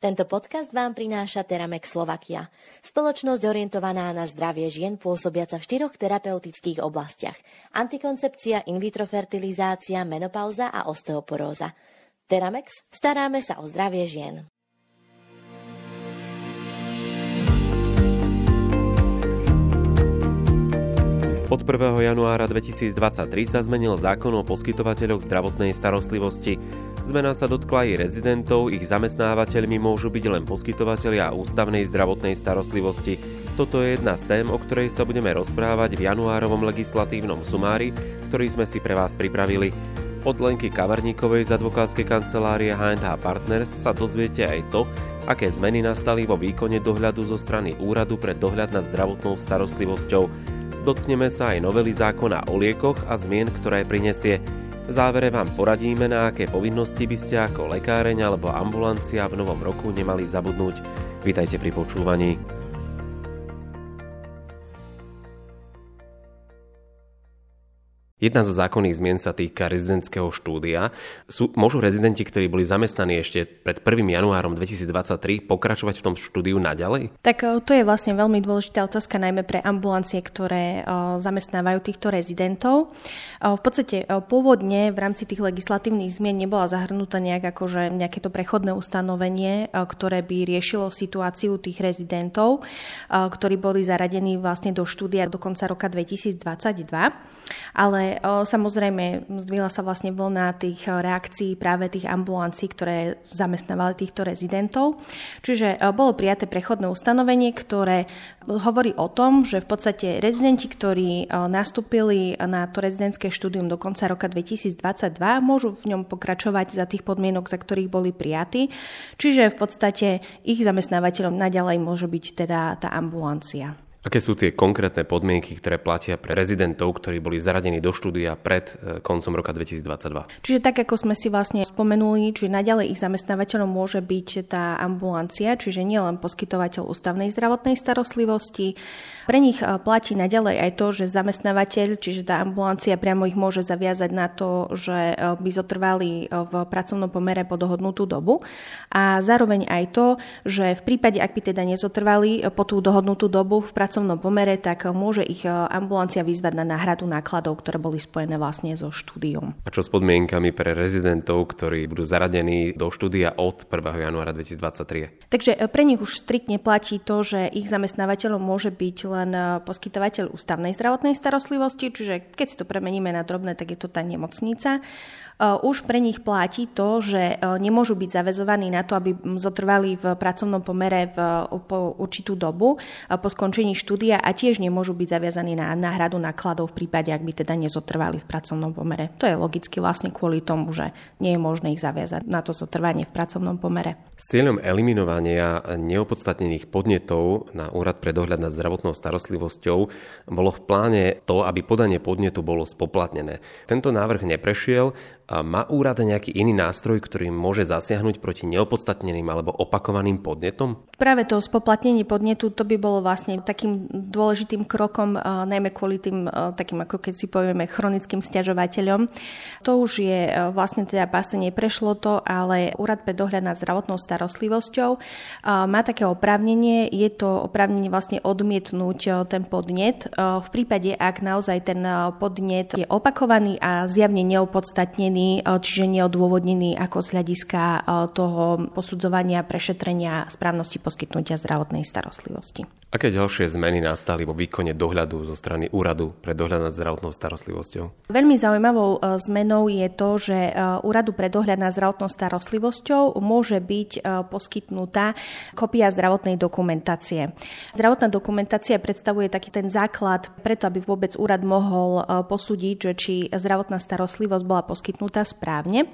Tento podcast vám prináša Teramex Slovakia, spoločnosť orientovaná na zdravie žien pôsobiaca v štyroch terapeutických oblastiach. Antikoncepcia, in vitro fertilizácia, menopauza a osteoporóza. Teramex, staráme sa o zdravie žien. Od 1. januára 2023 sa zmenil zákon o poskytovateľoch zdravotnej starostlivosti. Zmena sa dotkla aj rezidentov, ich zamestnávateľmi môžu byť len poskytovateľia ústavnej zdravotnej starostlivosti. Toto je jedna z tém, o ktorej sa budeme rozprávať v januárovom legislatívnom sumári, ktorý sme si pre vás pripravili. Od Lenky Kavarníkovej z advokátskej kancelárie H&H Partners sa dozviete aj to, aké zmeny nastali vo výkone dohľadu zo strany Úradu pre dohľad nad zdravotnou starostlivosťou. Dotkneme sa aj novely zákona o liekoch a zmien, ktoré prinesie. V závere vám poradíme, na aké povinnosti by ste ako lekáreň alebo ambulancia v novom roku nemali zabudnúť. Vítajte pri počúvaní. Jedna zo zákonných zmien sa týka rezidentského štúdia. Sú, môžu rezidenti, ktorí boli zamestnaní ešte pred 1. januárom 2023, pokračovať v tom štúdiu naďalej? Tak e, to je vlastne veľmi dôležitá otázka, najmä pre ambulancie, ktoré e, zamestnávajú týchto rezidentov. E, v podstate pôvodne v rámci tých legislatívnych zmien nebola zahrnutá nejak akože nejaké to prechodné ustanovenie, ktoré by riešilo situáciu tých rezidentov, ktorí boli zaradení vlastne do štúdia do konca roka 2022. Ale samozrejme zdvihla sa vlastne vlna tých reakcií práve tých ambulancií, ktoré zamestnávali týchto rezidentov. Čiže bolo prijaté prechodné ustanovenie, ktoré hovorí o tom, že v podstate rezidenti, ktorí nastúpili na to rezidentské štúdium do konca roka 2022, môžu v ňom pokračovať za tých podmienok, za ktorých boli prijatí. Čiže v podstate ich zamestnávateľom naďalej môže byť teda tá ambulancia. Aké sú tie konkrétne podmienky, ktoré platia pre rezidentov, ktorí boli zaradení do štúdia pred e, koncom roka 2022? Čiže tak, ako sme si vlastne spomenuli, že naďalej ich zamestnávateľom môže byť tá ambulancia, čiže nielen poskytovateľ ústavnej zdravotnej starostlivosti, pre nich e, platí naďalej aj to, že zamestnávateľ, čiže tá ambulancia priamo ich môže zaviazať na to, že e, by zotrvali v pracovnom pomere po dohodnutú dobu. A zároveň aj to, že v prípade, ak by teda nezotrvali po tú dohodnutú dobu v pracovnom pomere, tak môže ich ambulancia vyzvať na náhradu nákladov, ktoré boli spojené vlastne so štúdiom. A čo s podmienkami pre rezidentov, ktorí budú zaradení do štúdia od 1. januára 2023? Takže pre nich už striktne platí to, že ich zamestnávateľom môže byť len len eh, poskytovateľ ústavnej zdravotnej starostlivosti, čiže keď si to premeníme na drobné, tak je to tá nemocnica. Eh, už pre nich platí to, že eh, nemôžu byť zavezovaní na to, aby zotrvali v pracovnom pomere v, po určitú dobu eh, po skončení štúdia a tiež nemôžu byť zaviazaní na náhradu nákladov v prípade, ak by teda nezotrvali v pracovnom pomere. To je logicky vlastne kvôli tomu, že nie je možné ich zaviazať na to zotrvanie v pracovnom pomere. S cieľom eliminovania neopodstatnených podnetov na Úrad pre dohľad nad zdravotnou starostlivosťou bolo v pláne to, aby podanie podnetu bolo spoplatnené. Tento návrh neprešiel má úrad nejaký iný nástroj, ktorý môže zasiahnuť proti neopodstatneným alebo opakovaným podnetom? Práve to spoplatnenie podnetu, to by bolo vlastne takým dôležitým krokom, najmä kvôli tým takým, ako keď si povieme, chronickým stiažovateľom. To už je vlastne teda pásenie, prešlo to, ale Úrad pre dohľad nad zdravotnou starostlivosťou má také oprávnenie, je to oprávnenie vlastne odmietnúť ten podnet v prípade, ak naozaj ten podnet je opakovaný a zjavne neopodstatnený odôvodnený, e, čiže neodôvodnený ako z hľadiska e, toho posudzovania, prešetrenia správnosti poskytnutia zdravotnej starostlivosti. Aké ďalšie zmeny nastali vo výkone dohľadu zo strany úradu pre dohľad nad zdravotnou starostlivosťou? Veľmi zaujímavou e, zmenou je to, že úradu pre dohľad nad zdravotnou starostlivosťou môže byť poskytnutá kopia zdravotnej dokumentácie. Zdravotná dokumentácia predstavuje taký ten základ preto, aby vôbec úrad mohol posúdiť, že či zdravotná starostlivosť bola poskytnutá správne.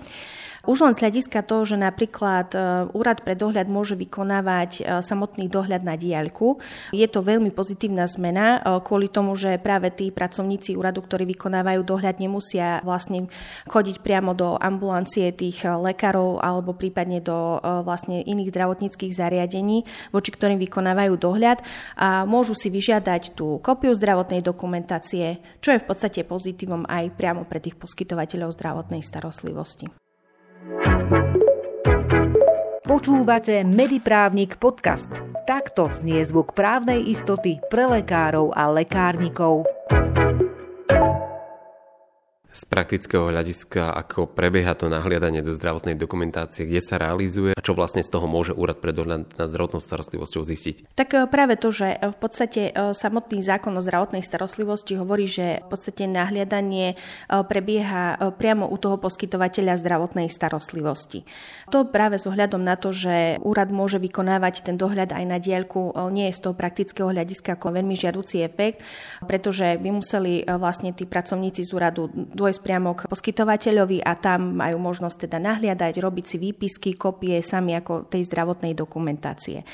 Už len z hľadiska toho, že napríklad e, úrad pre dohľad môže vykonávať e, samotný dohľad na diaľku, je to veľmi pozitívna zmena e, kvôli tomu, že práve tí pracovníci úradu, ktorí vykonávajú dohľad, nemusia vlastne chodiť priamo do ambulancie tých lekárov alebo prípadne do vlastne iných zdravotníckých zariadení, voči ktorým vykonávajú dohľad a môžu si vyžiadať tú kopiu zdravotnej dokumentácie, čo je v podstate pozitívom aj priamo pre tých poskytovateľov zdravotnej starostlivosti. Počúvate Mediprávnik podcast. Takto znie zvuk právnej istoty pre lekárov a lekárnikov z praktického hľadiska, ako prebieha to nahliadanie do zdravotnej dokumentácie, kde sa realizuje a čo vlastne z toho môže úrad pre dohľad nad zdravotnou starostlivosťou zistiť? Tak e, práve to, že e, v podstate e, samotný zákon o zdravotnej starostlivosti hovorí, že v podstate nahliadanie prebieha priamo u toho poskytovateľa zdravotnej starostlivosti. To práve s ohľadom na to, že úrad môže vykonávať ten dohľad aj na diaľku, nie je z toho praktického hľadiska ako veľmi žiaducí efekt, pretože by museli vlastne tí pracovníci z úradu dôjsť priamo k poskytovateľovi a tam majú možnosť teda nahliadať, robiť si výpisky, kopie sami ako tej zdravotnej dokumentácie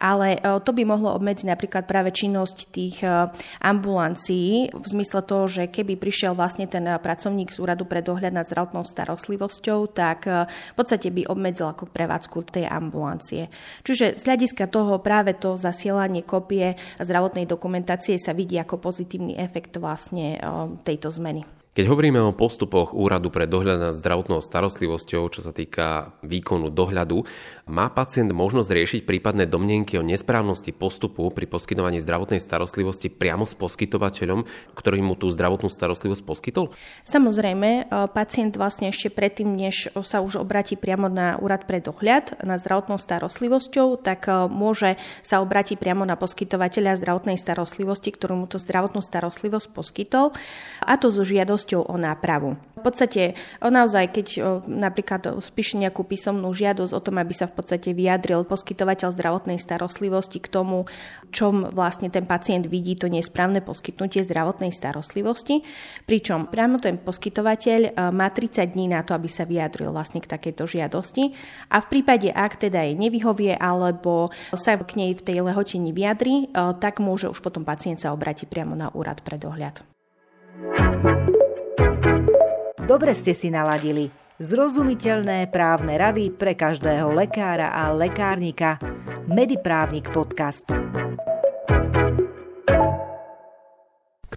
ale e, to by mohlo obmedziť napríklad práve činnosť tých e, ambulancií v zmysle toho, že keby prišiel vlastne ten e, pracovník z úradu pre dohľad nad zdravotnou starostlivosťou, tak v podstate by obmedzil ako prevádzku tej ambulancie. Čiže z hľadiska toho práve to zasielanie kopie zdravotnej dokumentácie sa vidí ako pozitívny efekt vlastne tejto zmeny. Keď hovoríme o postupoch Úradu pre dohľad nad zdravotnou starostlivosťou, čo sa týka výkonu dohľadu, má pacient možnosť riešiť prípadné domnenky o nesprávnosti postupu pri poskytovaní zdravotnej starostlivosti priamo s poskytovateľom, ktorý mu tú zdravotnú starostlivosť poskytol? Samozrejme, e, pacient vlastne ešte predtým, než sa už obratí priamo na Úrad pre dohľad nad zdravotnou starostlivosťou, tak e, môže sa obrátiť priamo na poskytovateľa zdravotnej starostlivosti, ktorú mu to zdravotnú starostlivosť poskytol, a to so žiadosťou žiadosťou o nápravu. V podstate naozaj, keď napríklad spíše nejakú písomnú žiadosť o tom, aby sa v podstate vyjadril poskytovateľ zdravotnej starostlivosti k tomu, čom vlastne ten pacient vidí to nesprávne poskytnutie zdravotnej starostlivosti, pričom priamo ten poskytovateľ má 30 dní na to, aby sa vyjadril vlastne k takejto žiadosti a v prípade, ak teda jej nevyhovie alebo sa k nej v tej lehote nevyjadri, tak môže už potom pacient sa obrátiť priamo na úrad pre dohľad. Dobre ste si naladili. Zrozumiteľné právne rady pre každého lekára a lekárnika. Mediprávnik podcast.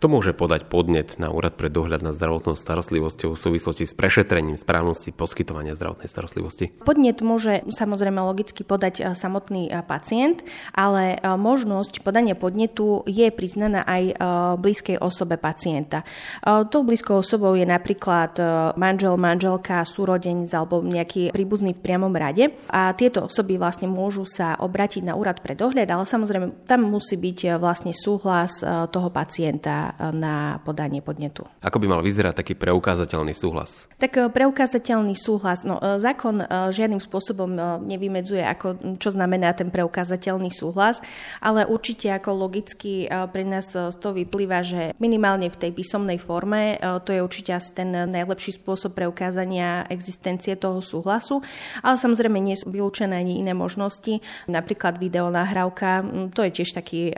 Kto môže podať podnet na Úrad pre dohľad nad zdravotnou starostlivosťou v súvislosti s prešetrením správnosti poskytovania zdravotnej starostlivosti? Podnet môže samozrejme logicky podať e, samotný e, pacient, ale e, možnosť podania podnetu je priznaná aj blízkej osobe pacienta. Tou blízkou osobou je napríklad manžel, manželka, súrodenec alebo nejaký príbuzný v priamom rade a tieto osoby vlastne môžu sa obratiť na úrad pre dohľad, ale samozrejme tam musí byť vlastne súhlas toho pacienta na podanie podnetu. Ako by mal vyzerať taký preukázateľný súhlas? Tak e, preukázateľný súhlas, no e, zákon e, žiadnym spôsobom nevymedzuje, ako, čo znamená ten preukázateľný súhlas, ale určite ako logicky pre nás toho vyplýva, že minimálne v tej písomnej forme to je určite asi ten najlepší spôsob preukázania existencie toho súhlasu, ale samozrejme nie sú vylúčené ani iné možnosti, napríklad videonahrávka, to je tiež taký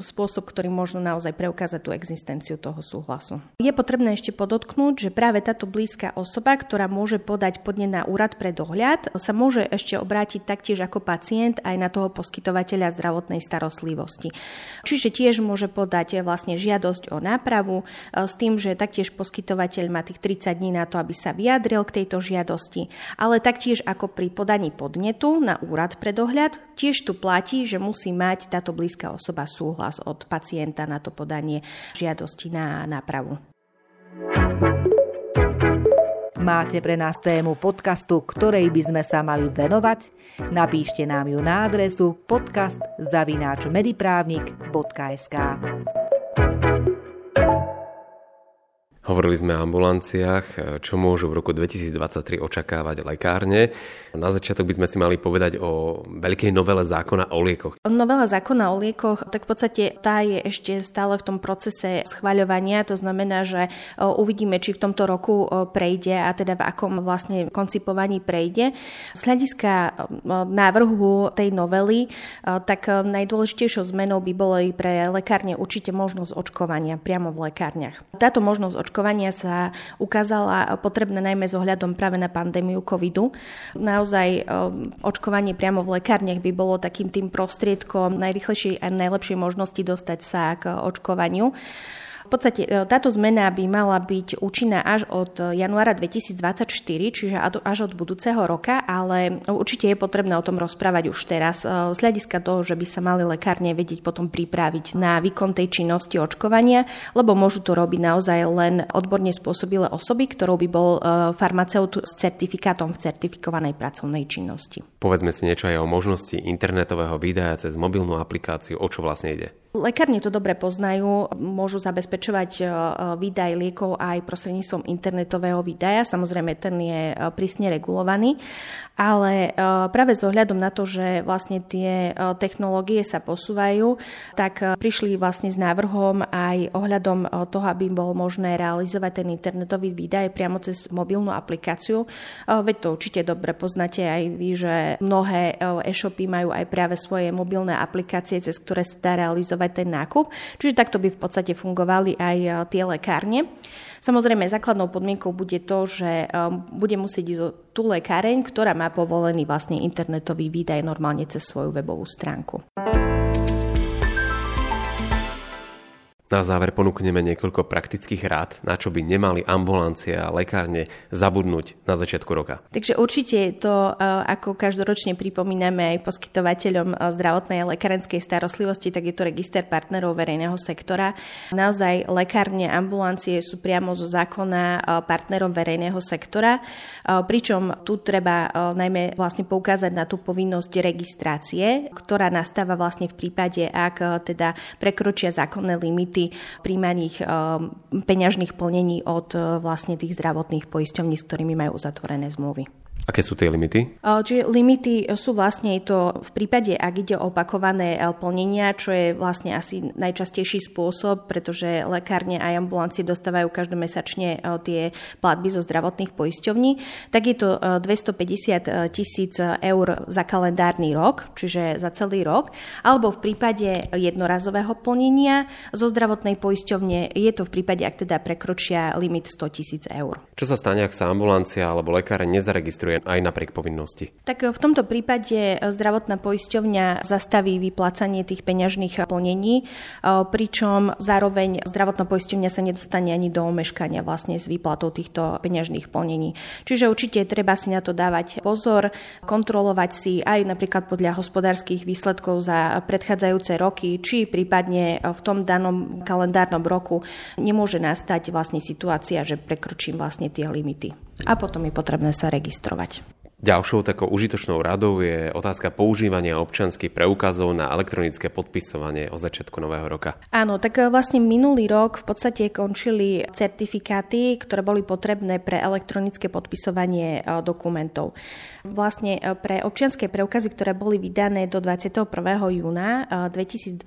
spôsob, ktorý možno naozaj preukázať tú existenciu existenciu toho súhlasu. Je potrebné ešte podotknúť, že práve táto blízka osoba, ktorá môže podať podne na úrad pre dohľad, sa môže ešte obrátiť taktiež ako pacient aj na toho poskytovateľa zdravotnej starostlivosti. Čiže tiež môže podať vlastne žiadosť o nápravu e, s tým, že taktiež poskytovateľ má tých 30 dní na to, aby sa vyjadril k tejto žiadosti, ale taktiež ako pri podaní podnetu na úrad pre dohľad, tiež tu platí, že musí mať táto blízka osoba súhlas od pacienta na to podanie žiadosti na nápravu. Máte pre nás tému podcastu, ktorej by sme sa mali venovať? Napíšte nám ju na adresu podcast.mediprávnik.sk Hovorili sme o ambulanciách, čo môžu v roku 2023 očakávať lekárne. Na začiatok by sme si mali povedať o veľkej novele zákona o liekoch. Novela zákona o liekoch, tak v podstate tá je ešte stále v tom procese schvaľovania, to znamená, že uvidíme, či v tomto roku prejde a teda v akom vlastne koncipovaní prejde. Z hľadiska návrhu tej novely, tak najdôležitejšou zmenou by bolo i pre lekárne určite možnosť očkovania priamo v lekárniach. Táto možnosť očkovania očkovania sa ukázala potrebné najmä s ohľadom práve na pandémiu covidu. Naozaj um, očkovanie priamo v lekárniach by bolo takým tým prostriedkom najrychlejšej a najlepšej možnosti dostať sa k očkovaniu. V podstate e, táto zmena by mala byť účinná až od januára 2024, čiže až od budúceho roka, ale určite je potrebné o tom rozprávať už teraz. E, z hľadiska toho, že by sa mali lekárne vedieť potom pripraviť na výkon tej činnosti očkovania, lebo môžu to robiť naozaj len odborne spôsobilé osoby, ktorou by bol e, farmaceut s certifikátom v certifikovanej pracovnej činnosti. Povedzme si niečo aj o možnosti internetového videa cez mobilnú aplikáciu, o čo vlastne ide. Lekárne to dobre poznajú, môžu zabezpečovať e, výdaj liekov aj prostredníctvom internetového výdaja. Samozrejme, ten je e, prísne regulovaný, ale e, práve s ohľadom na to, že vlastne tie technológie sa posúvajú, tak prišli vlastne s návrhom aj ohľadom toho, aby bolo možné realizovať ten internetový výdaj priamo cez mobilnú aplikáciu. Veď to určite dobre poznáte aj vy, že mnohé e-shopy majú aj práve svoje mobilné aplikácie, cez ktoré sa dá realizovať ten nákup. Čiže takto by v podstate fungovali aj e, tie lekárne. Samozrejme, základnou podmienkou bude to, že e, bude musieť ísť o tú lekáreň, ktorá má povolený vlastne internetový výdaj normálne cez svoju webovú stránku. Na záver ponúkneme niekoľko praktických rád, na čo by nemali ambulancie a lekárne zabudnúť na začiatku roka. Takže určite to, e, ako každoročne pripomíname aj poskytovateľom e, zdravotnej a lekárenskej starostlivosti, tak je to register partnerov verejného sektora. Naozaj lekárne, ambulancie sú priamo zo zákona e, partnerom verejného sektora, pričom tu treba najmä vlastne poukázať na tú povinnosť registrácie, ktorá nastáva vlastne v prípade, ak teda prekročia zákonné limity príjmaných eh, peňažných plnení od eh, vlastne tých zdravotných poisťovní, s ktorými majú uzatvorené zmluvy. Aké sú tie limity? Čiže limity sú vlastne to v prípade, ak ide o opakované plnenia, čo je vlastne asi najčastejší spôsob, pretože lekárne a ambulancie dostávajú každomesačne tie platby zo zdravotných poisťovní, tak je to 250 tisíc eur za kalendárny rok, čiže za celý rok, alebo v prípade jednorazového plnenia zo zdravotnej poisťovne je to v prípade, ak teda prekročia limit 100 tisíc eur. Čo sa stane, ak sa ambulancia alebo lekár nezaregistruje aj napriek povinnosti? Tak v tomto prípade zdravotná poisťovňa zastaví vyplácanie tých peňažných plnení, pričom zároveň zdravotná poisťovňa sa nedostane ani do omeškania vlastne s výplatou týchto peňažných plnení. Čiže určite treba si na to dávať pozor, kontrolovať si aj napríklad podľa hospodárskych výsledkov za predchádzajúce roky, či prípadne v tom danom kalendárnom roku nemôže nastať vlastne situácia, že prekročím vlastne tie limity. A potom je potrebné sa registrovať. Ďalšou takou užitočnou radou je otázka používania občanských preukazov na elektronické podpisovanie o začiatku nového roka. Áno, tak e, vlastne minulý rok v podstate končili certifikáty, ktoré boli potrebné pre elektronické podpisovanie e, dokumentov. Vlastne e, pre občianské preukazy, ktoré boli vydané do 21. júna 2022,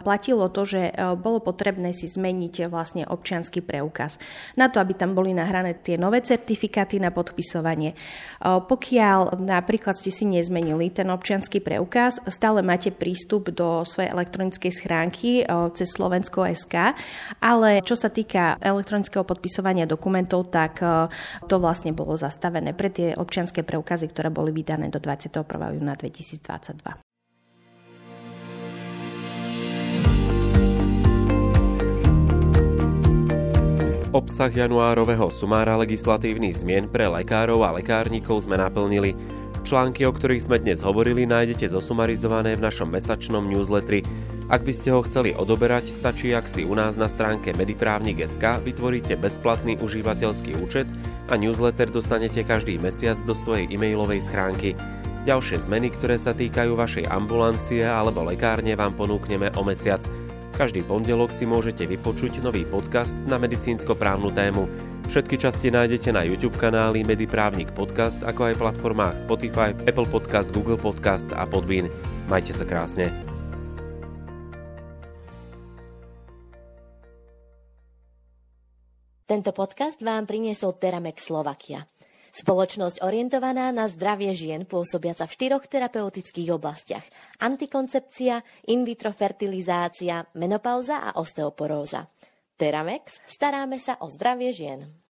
platilo to, že bolo potrebné si zmeniť vlastne občianský preukaz. Na to, aby tam boli nahrané tie nové certifikáty na podpisovanie. Pokiaľ napríklad ste si nezmenili ten občianský preukaz, stále máte prístup do svojej elektronickej schránky cez Slovensko SK, ale čo sa týka elektronického podpisovania dokumentov, tak to vlastne bolo zastavené pre tie občianské preukazy, ktoré boli vydané do 21. júna 2022. Obsah januárového sumára legislatívnych zmien pre lekárov a lekárnikov sme naplnili. Články, o ktorých sme dnes hovorili, nájdete zosumarizované v našom mesačnom newsletteri. Ak by ste ho chceli odoberať, stačí, ak si u nás na stránke mediprávnik.sk vytvoríte bezplatný užívateľský účet a newsletter dostanete každý mesiac do svojej e-mailovej schránky. Ďalšie zmeny, ktoré sa týkajú vašej ambulancie alebo lekárne, vám ponúkneme o mesiac – každý pondelok si môžete vypočuť nový podcast na medicínsko-právnu tému. Všetky časti nájdete na YouTube kanáli Mediprávnik Podcast, ako aj platformách Spotify, Apple Podcast, Google Podcast a Podbean. Majte sa krásne. Tento podcast vám priniesol Teramex Slovakia. Spoločnosť orientovaná na zdravie žien pôsobiaca v štyroch terapeutických oblastiach. Antikoncepcia, in vitro fertilizácia, menopauza a osteoporóza. Teramex, staráme sa o zdravie žien.